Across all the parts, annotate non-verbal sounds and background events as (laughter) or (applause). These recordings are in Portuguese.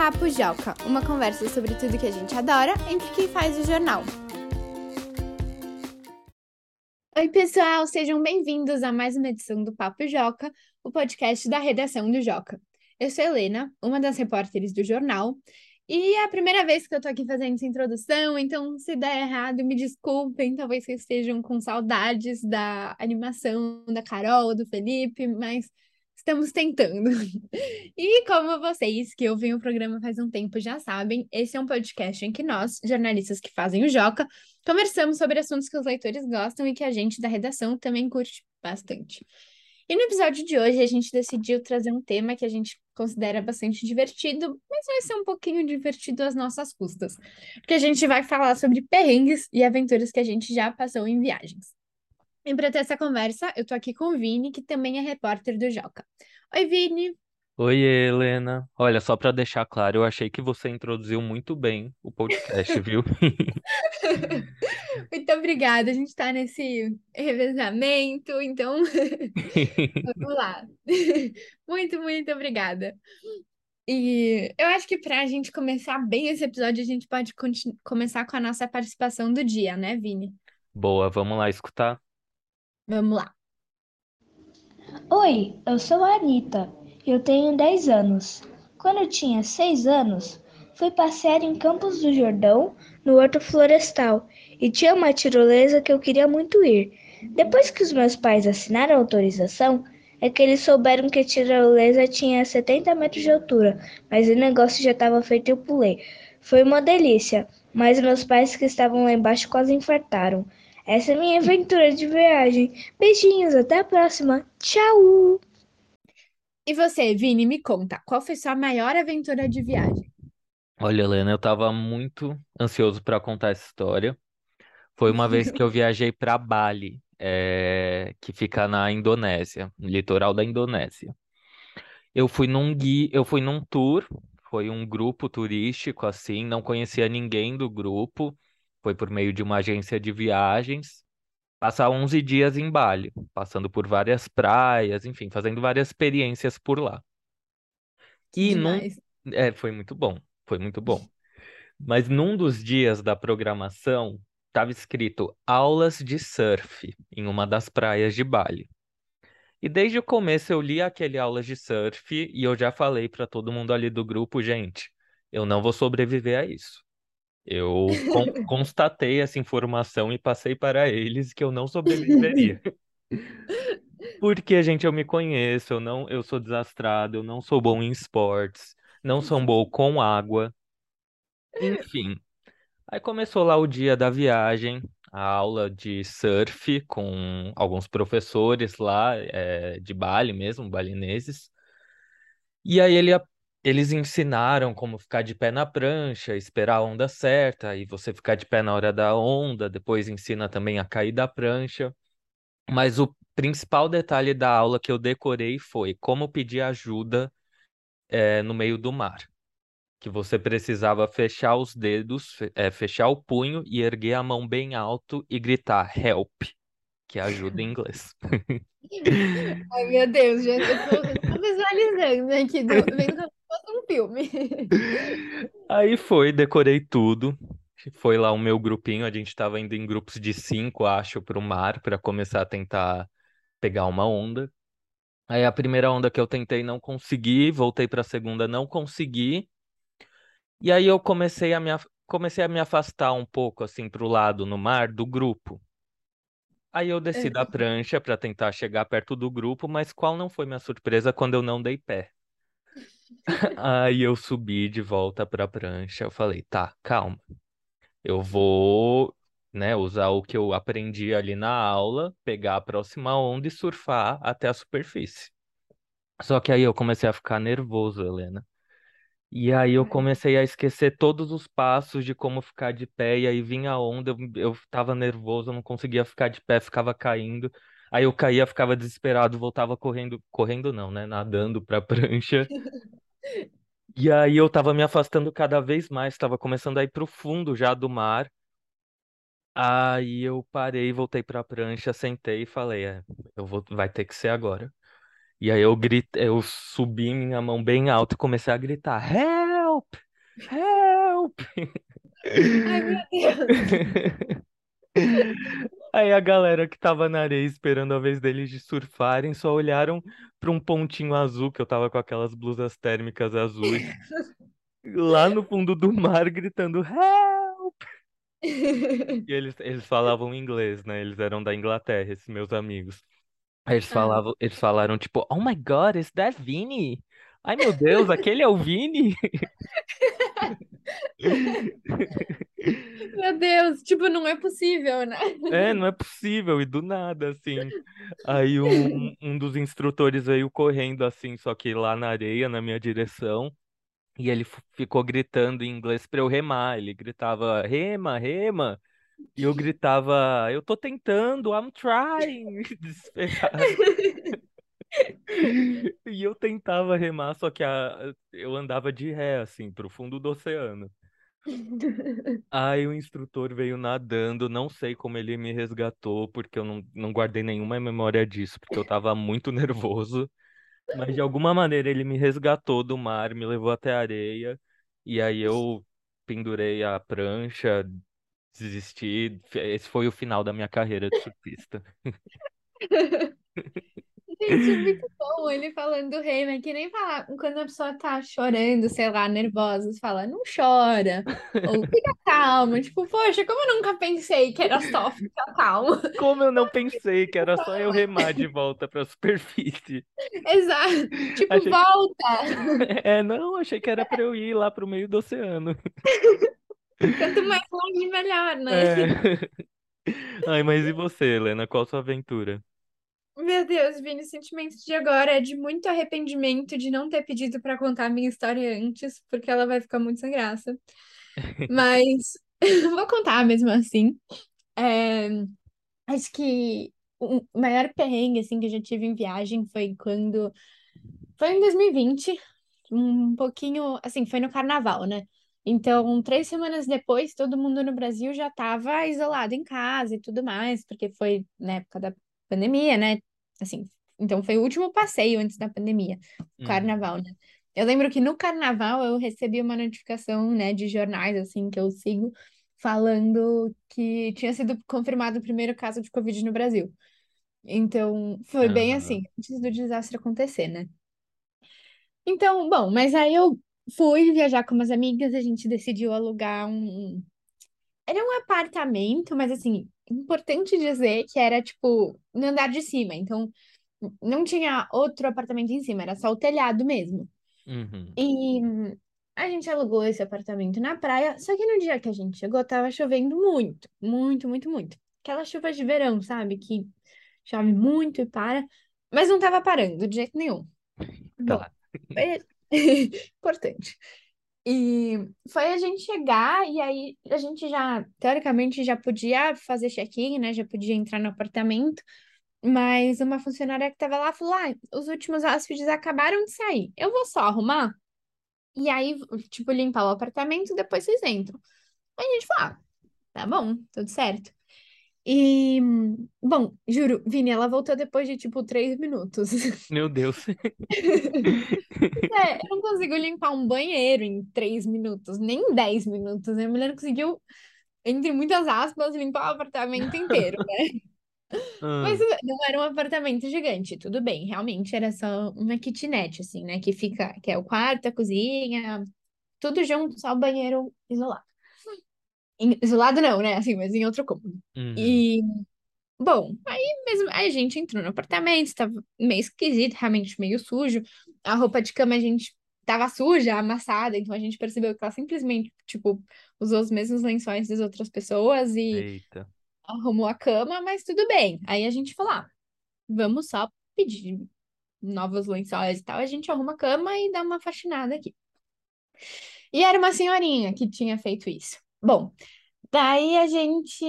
Papo Joca, uma conversa sobre tudo que a gente adora entre quem faz o jornal. Oi, pessoal, sejam bem-vindos a mais uma edição do Papo Joca, o podcast da redação do Joca. Eu sou Helena, uma das repórteres do jornal, e é a primeira vez que eu tô aqui fazendo essa introdução, então se der errado, me desculpem, talvez vocês estejam com saudades da animação da Carol, do Felipe, mas Estamos tentando. (laughs) E como vocês que ouvem o programa faz um tempo já sabem, esse é um podcast em que nós, jornalistas que fazem o Joca, conversamos sobre assuntos que os leitores gostam e que a gente da redação também curte bastante. E no episódio de hoje a gente decidiu trazer um tema que a gente considera bastante divertido, mas vai ser um pouquinho divertido às nossas custas, porque a gente vai falar sobre perrengues e aventuras que a gente já passou em viagens. E para ter essa conversa, eu tô aqui com o Vini, que também é repórter do Joca. Oi, Vini. Oi, Helena. Olha, só para deixar claro, eu achei que você introduziu muito bem o podcast, (laughs) viu? Muito obrigada. A gente está nesse revezamento, então (laughs) vamos lá. Muito, muito obrigada. E eu acho que para a gente começar bem esse episódio, a gente pode começar com a nossa participação do dia, né, Vini? Boa, vamos lá escutar. Vamos lá. Oi, eu sou a Anitta. Eu tenho 10 anos. Quando eu tinha 6 anos, fui passear em Campos do Jordão, no Horto Florestal, e tinha uma tirolesa que eu queria muito ir. Depois que os meus pais assinaram a autorização, é que eles souberam que a tirolesa tinha 70 metros de altura, mas o negócio já estava feito e eu pulei. Foi uma delícia, mas meus pais que estavam lá embaixo quase infartaram. Essa é a minha aventura de viagem. Beijinhos, até a próxima. Tchau! E você, Vini, me conta, qual foi sua maior aventura de viagem? Olha, Helena, eu estava muito ansioso para contar essa história. Foi uma vez que eu viajei para Bali, é, que fica na Indonésia, no litoral da Indonésia. Eu fui num gui, eu fui num tour, foi um grupo turístico assim, não conhecia ninguém do grupo foi por meio de uma agência de viagens, passar 11 dias em Bali, passando por várias praias, enfim, fazendo várias experiências por lá. E num... é, foi muito bom, foi muito bom. (laughs) Mas num dos dias da programação estava escrito aulas de surf em uma das praias de Bali. E desde o começo eu li aquele aulas de surf e eu já falei para todo mundo ali do grupo, gente, eu não vou sobreviver a isso. Eu con (laughs) constatei essa informação e passei para eles que eu não sobreviveria. Porque, gente, eu me conheço, eu não, eu sou desastrado, eu não sou bom em esportes, não sou bom com água. Enfim. Aí começou lá o dia da viagem, a aula de surf com alguns professores lá, é, de Bali mesmo, balineses. E aí ele eles ensinaram como ficar de pé na prancha, esperar a onda certa, e você ficar de pé na hora da onda, depois ensina também a cair da prancha. Mas o principal detalhe da aula que eu decorei foi como pedir ajuda é, no meio do mar. Que você precisava fechar os dedos, é, fechar o punho e erguer a mão bem alto e gritar help, que é ajuda em inglês. (laughs) Ai, meu Deus, já estou visualizando aqui, (laughs) vendo fosse um filme. (laughs) Aí foi, decorei tudo. Foi lá o meu grupinho, a gente estava indo em grupos de cinco, acho, para o mar, para começar a tentar pegar uma onda. Aí a primeira onda que eu tentei não consegui, voltei para a segunda, não consegui. E aí eu comecei a me, comecei a me afastar um pouco assim para o lado no mar do grupo. Aí eu desci da prancha para tentar chegar perto do grupo, mas qual não foi minha surpresa quando eu não dei pé? (laughs) Aí eu subi de volta para a prancha. Eu falei, tá, calma. Eu vou, né, usar o que eu aprendi ali na aula, pegar a próxima onda e surfar até a superfície. Só que aí eu comecei a ficar nervoso, Helena. E aí eu comecei a esquecer todos os passos de como ficar de pé, e aí vinha a onda, eu, eu tava nervoso, eu não conseguia ficar de pé, ficava caindo. Aí eu caía, ficava desesperado, voltava correndo, correndo não, né? Nadando pra (laughs) prancha. E aí eu tava me afastando cada vez mais, tava começando a ir pro fundo já do mar. Aí eu parei, voltei pra prancha, sentei e falei, é, eu vou, vai ter que ser agora. E aí eu gritei, eu subi minha mão bem alto e comecei a gritar, help, help. Ai, meu (laughs) Deus. (laughs) Aí a galera que tava na areia esperando a vez deles de surfarem só olharam para um pontinho azul, que eu tava com aquelas blusas térmicas azuis, lá no fundo do mar gritando help. (laughs) E eles, eles falavam inglês, né? Eles eram da Inglaterra, esses meus amigos. Aí eles Ah. falavam, eles falaram tipo, Oh my God, is that Vini? Ai meu Deus, aquele é o Vini? (laughs) (laughs) Meu Deus, tipo, não é possível, né? É, não é possível, e do nada, assim. Aí um, um dos instrutores veio correndo, assim, só que lá na areia, na minha direção, e ele ficou gritando em inglês pra eu remar. Ele gritava, rema, rema. E eu gritava, eu tô tentando, I'm trying, (laughs) desesperado. E eu tentava remar, só que a, eu andava de ré, assim, pro fundo do oceano. (laughs) Aí o instrutor veio nadando, não sei como ele me resgatou, porque eu não, não guardei nenhuma memória disso, porque eu tava muito (laughs) nervoso. Mas de alguma maneira ele me resgatou do mar, me levou até a areia, e aí eu pendurei a prancha, desisti. Esse foi o final da minha carreira de surfista. (laughs) Gente, muito ele falando rei, mas que nem falar quando a pessoa tá chorando, sei lá, nervosa, você fala, não chora, (laughs) ou fica calma, tipo, poxa, como eu nunca pensei que era só ficar calmo. (laughs) Como eu não pensei que era só eu remar de (laughs) volta pra superfície. Exato, tipo, Achei volta, É, não, achei que era pra eu ir lá pro meio do oceano. quanto mais longe, melhor, né? É. Ai, mas e você, Helena? Qual a sua aventura? Meu Deus, Vini, o sentimento de agora é de muito arrependimento de não ter pedido pra contar a minha história antes, porque ela vai ficar muito sem graça. (laughs) Mas (laughs) vou contar mesmo assim. É, acho que o maior perrengue assim que eu já tive em viagem foi quando foi em 2020, um pouquinho assim, foi no carnaval, né? Então, três semanas depois, todo mundo no Brasil já estava isolado em casa e tudo mais, porque foi na época da pandemia, né? Assim, então foi o último passeio antes da pandemia, o Hum. carnaval, né? Eu lembro que no carnaval eu recebi uma notificação, né, de jornais assim que eu sigo falando que tinha sido confirmado o primeiro caso de Covid no Brasil. Então, foi bem assim, antes do desastre acontecer, né? Então, bom, mas aí eu fui viajar com umas amigas, a gente decidiu alugar um. Era um apartamento, mas assim, importante dizer que era tipo no andar de cima, então não tinha outro apartamento em cima, era só o telhado mesmo. Uhum. E a gente alugou esse apartamento na praia, só que no dia que a gente chegou, tava chovendo muito, muito, muito, muito. Aquela chuva de verão, sabe? Que chove muito e para, mas não tava parando de jeito nenhum. Bom, Tá. foi (laughs) importante. E foi a gente chegar e aí a gente já, teoricamente, já podia fazer check-in, né? Já podia entrar no apartamento. Mas uma funcionária que estava lá falou: ah, os últimos hóspedes acabaram de sair. Eu vou só arrumar. E aí, tipo, limpar o apartamento, depois vocês entram. Aí a gente falou: ah, tá bom, tudo certo. E, bom, juro, Vini, ela voltou depois de, tipo, três minutos. (laughs) Meu Deus. É, eu não consigo limpar um banheiro em três minutos, nem em dez minutos. né? A mulher conseguiu, entre muitas aspas, limpar o apartamento inteiro, né? (laughs) Mas Ah, não era um apartamento gigante, tudo bem. Realmente era só uma kitnet, assim, né? Que fica, que é o quarto, a cozinha, tudo junto, só o banheiro isolado. Em- Isolado não, né? Assim, mas em outro cômodo. uhum. E, bom, aí mesmo, aí a gente entrou no apartamento, estava meio esquisito, realmente meio sujo. A roupa de cama a gente tava suja, amassada, então a gente percebeu que ela simplesmente, tipo, usou os mesmos lençóis das outras pessoas e Eita. arrumou a cama, mas tudo bem. Aí a gente falou, ah, vamos só pedir novos lençóis e tal, a gente arruma a cama e dá uma faxinada aqui. E era uma senhorinha que tinha feito isso. Bom, daí a gente,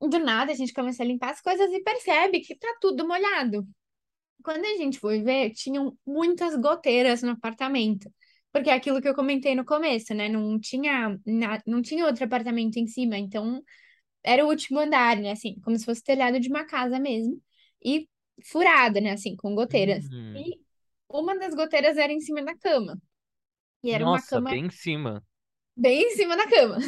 do nada, a gente começa a limpar as coisas e percebe que tá tudo molhado. Quando a gente foi ver, tinham muitas goteiras no apartamento. Porque é aquilo que eu comentei no começo, né? Não tinha, não tinha outro apartamento em cima, então era o último andar, né? Assim, como se fosse telhado de uma casa mesmo. E furada, né? Assim, com goteiras. Hum. E uma das goteiras era em cima da cama. E era uma Nossa, cama bem em cima. Bem em cima da cama.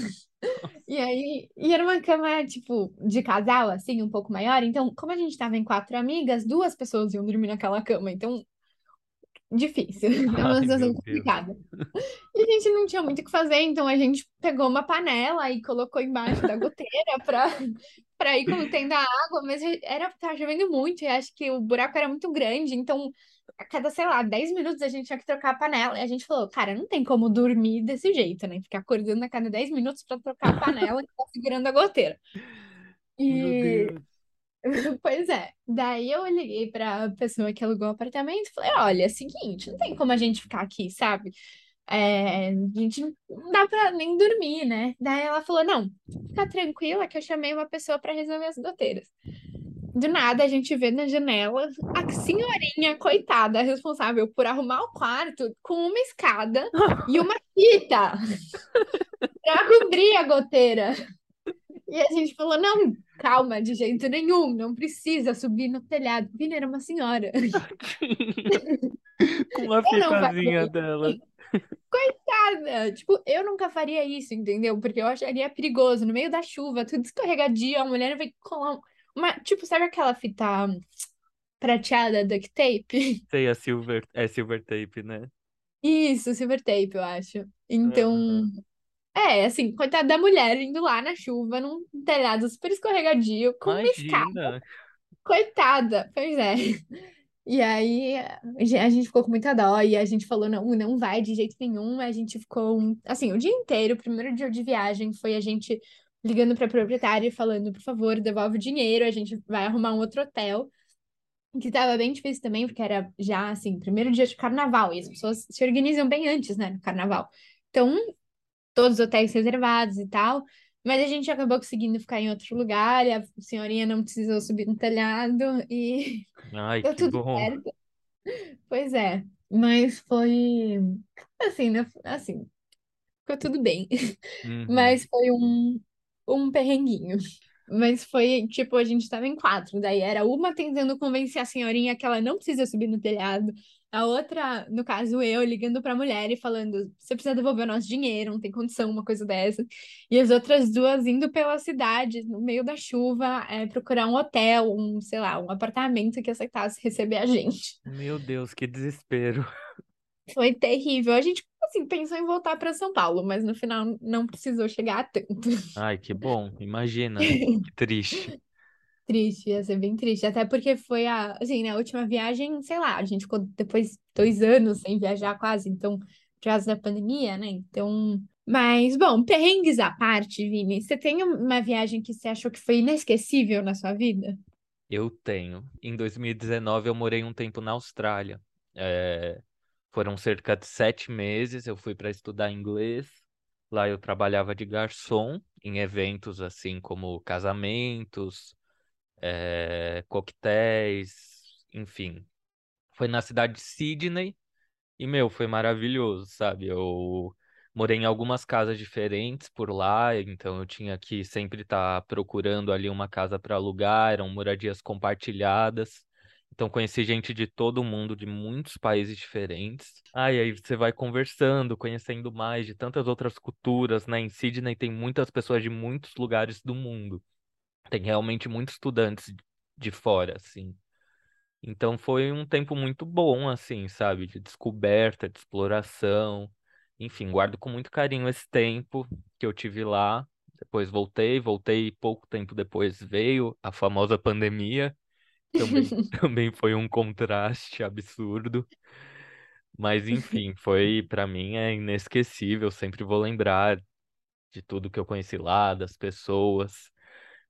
E aí, e era uma cama, tipo, de casal, assim, um pouco maior. Então, como a gente tava em quatro amigas, duas pessoas iam dormir naquela cama. Então, difícil. (laughs) É uma Ai, situação complicada. E a gente não tinha muito o que fazer, então a gente pegou uma panela e colocou embaixo da goteira pra, pra ir contendo a água, mas era, tava chovendo muito e acho que o buraco era muito grande, então a cada, sei lá, 10 minutos a gente tinha que trocar a panela. E a gente falou, cara, não tem como dormir desse jeito, né? Ficar acordando a cada 10 minutos pra trocar a panela que tá segurando a goteira. E. (laughs) Pois é. Daí eu liguei pra pessoa que alugou o apartamento e falei: olha, é o seguinte, não tem como a gente ficar aqui, sabe? É, a gente não dá pra nem dormir, né? Daí ela falou: não, fica tranquila que eu chamei uma pessoa pra resolver as goteiras. Do nada a gente vê na janela a senhorinha, coitada, responsável por arrumar o quarto com uma escada e uma (laughs) fita pra cobrir a goteira. E a gente falou: não, calma, de jeito nenhum, não precisa subir no telhado. Vina era uma senhora. (laughs) Com a Eu não faria fitazinha dela. Coitada! Tipo, eu nunca faria isso, entendeu? Porque eu acharia perigoso, no meio da chuva, tudo escorregadio, a mulher vai um- uma. Tipo, sabe aquela fita prateada duct tape? (laughs) Sei, a silver, é silver tape, né? Isso, silver tape, eu acho. Então. Aham. É, assim, coitada da mulher indo lá na chuva, num telhado super escorregadio, com uma escada. Imagina. Coitada, pois é. E aí a gen- a gente ficou com muita dó e a gente falou, não, não vai de jeito nenhum. A gente ficou, assim, o dia inteiro, o primeiro dia de viagem foi a gente ligando para a proprietária e falando, por favor, devolve o dinheiro, a gente vai arrumar um outro hotel. Que tava bem difícil também, porque era já, assim, primeiro dia de carnaval, e as pessoas se organizam bem antes, né, no carnaval. Então, todos os hotéis reservados e tal, mas a gente acabou conseguindo ficar em outro lugar, e a senhorinha não precisou subir no telhado, e Ai, deu tudo bom. certo. Pois é, mas foi assim, né? Assim, ficou tudo bem. Uhum. Mas foi um, um perrenguinho. Mas foi, tipo, a gente tava em quatro. Daí era uma tentando convencer a senhorinha que ela não precisa subir no telhado. A outra, no caso, eu, ligando pra mulher e falando: você precisa devolver o nosso dinheiro, não tem condição, uma coisa dessa. E as outras duas indo pela cidade, no meio da chuva, é, procurar um hotel, um, sei lá, um apartamento que aceitasse receber a gente. Meu Deus, que desespero. Foi terrível. A gente, assim, pensou em voltar para São Paulo, mas no final não precisou chegar a tanto. Ai, que bom. Imagina. (laughs) Que triste. Triste, ia ser bem triste. Até porque foi a, assim, na última viagem, sei lá, a gente ficou depois dois anos sem viajar quase, então, por causa da pandemia, né? Então. Mas, bom, perrengues à parte, Vini, você tem uma viagem que você achou que foi inesquecível na sua vida? Eu tenho. Em 2019 eu morei um tempo na Austrália. É, foram cerca de sete meses. Eu fui para estudar inglês. Lá eu trabalhava de garçom em eventos assim como casamentos, é, coquetéis, enfim. Foi na cidade de Sydney e, meu, foi maravilhoso, sabe? Eu morei em algumas casas diferentes por lá, então eu tinha que sempre estar procurando ali uma casa para alugar, eram moradias compartilhadas. Então conheci gente de todo mundo, de muitos países diferentes. Ah, e aí você vai conversando, conhecendo mais de tantas outras culturas, né? Em Sydney tem muitas pessoas de muitos lugares do mundo. Tem realmente muitos estudantes de fora, assim. Então foi um tempo muito bom, assim, sabe? De descoberta, de exploração. Enfim, guardo com muito carinho esse tempo que eu tive lá. Depois voltei, voltei pouco tempo depois veio a famosa pandemia. Também, (laughs) também foi um contraste absurdo. Mas enfim, foi para mim é inesquecível. Sempre vou lembrar de tudo que eu conheci lá, das pessoas.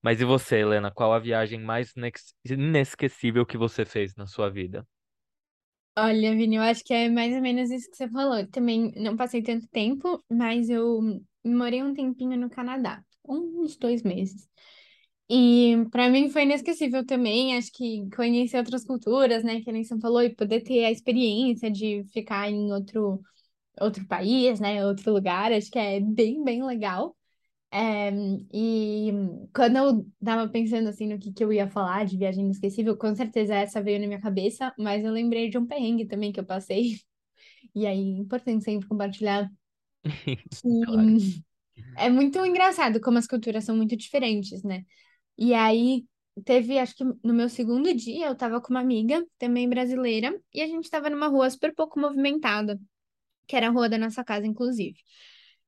Mas e você, Helena? Qual a viagem mais inesquecível que você fez na sua vida? Olha, Vini, eu acho que é mais ou menos isso que você falou. Também não passei tanto tempo, mas eu morei um tempinho no Canadá, uns dois meses. E para mim foi inesquecível também, acho que conhecer outras culturas, né, que nem você falou, e poder ter a experiência de ficar em outro, outro país, né, outro lugar, acho que é bem, bem legal. É, e quando eu tava pensando assim no que, que eu ia falar de viagem inesquecível, com certeza essa veio na minha cabeça, mas eu lembrei de um perrengue também que eu passei. (laughs) E aí, é importante sempre compartilhar (laughs) Claro. é muito engraçado como as culturas são muito diferentes, né? E aí, teve, acho que no meu segundo dia, eu tava com uma amiga, também brasileira, e a gente tava numa rua super pouco movimentada, que era a rua da nossa casa, inclusive.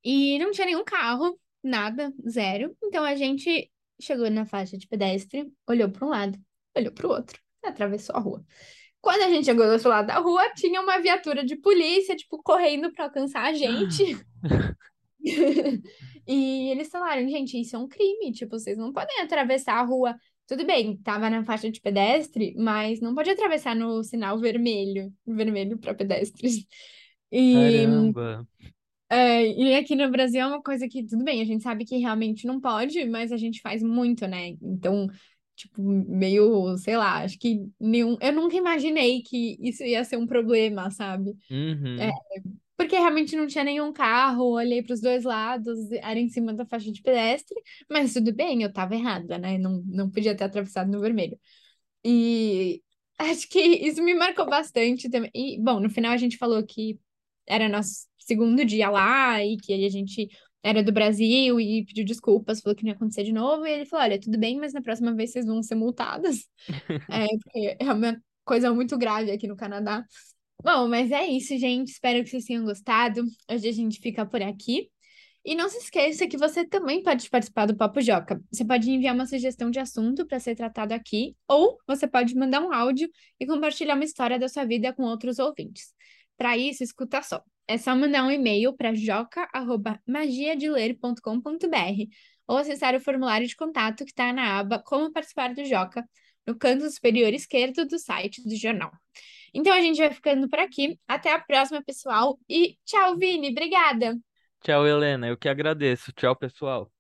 E não tinha nenhum carro, nada, zero. Então a gente chegou na faixa de pedestre, olhou para um lado, olhou para o outro, atravessou a rua. Quando a gente chegou do outro lado da rua, tinha uma viatura de polícia, tipo, correndo para alcançar a gente. (laughs) E eles falaram, gente, isso é um crime, tipo, vocês não podem atravessar a rua. Tudo bem, tava na faixa de pedestre, mas não pode atravessar no sinal vermelho, vermelho para pedestres. E, Caramba. é, e aqui no Brasil é uma coisa que, tudo bem, a gente sabe que realmente não pode, mas a gente faz muito, né? Então, tipo, meio, sei lá, acho que nenhum, eu nunca imaginei que isso ia ser um problema, sabe? É, Uhum. Porque realmente não tinha nenhum carro, olhei para os dois lados, era em cima da faixa de pedestre, mas tudo bem, eu tava errada, né? Não, não podia ter atravessado no vermelho. E acho que isso me marcou bastante também. E, bom, no final a gente falou que era nosso segundo dia lá e que a gente era do Brasil e pediu desculpas, falou que não ia acontecer de novo. E ele falou: Olha, tudo bem, mas na próxima vez vocês vão ser multadas. (laughs) É, porque é uma coisa muito grave aqui no Canadá. Bom, mas é isso, gente. Espero que vocês tenham gostado. Hoje a gente fica por aqui. E não se esqueça que você também pode participar do Papo Joca. Você pode enviar uma sugestão de assunto para ser tratado aqui, ou você pode mandar um áudio e compartilhar uma história da sua vida com outros ouvintes. Para isso, escuta só. É só mandar um e-mail para joca@magiadeler.com.br ou acessar o formulário de contato que está na aba Como participar do Joca, no canto superior esquerdo do site do jornal. Então a gente vai ficando por aqui. Até a próxima, pessoal. E tchau, Vini. Obrigada. Tchau, Helena. Eu que agradeço. Tchau, pessoal.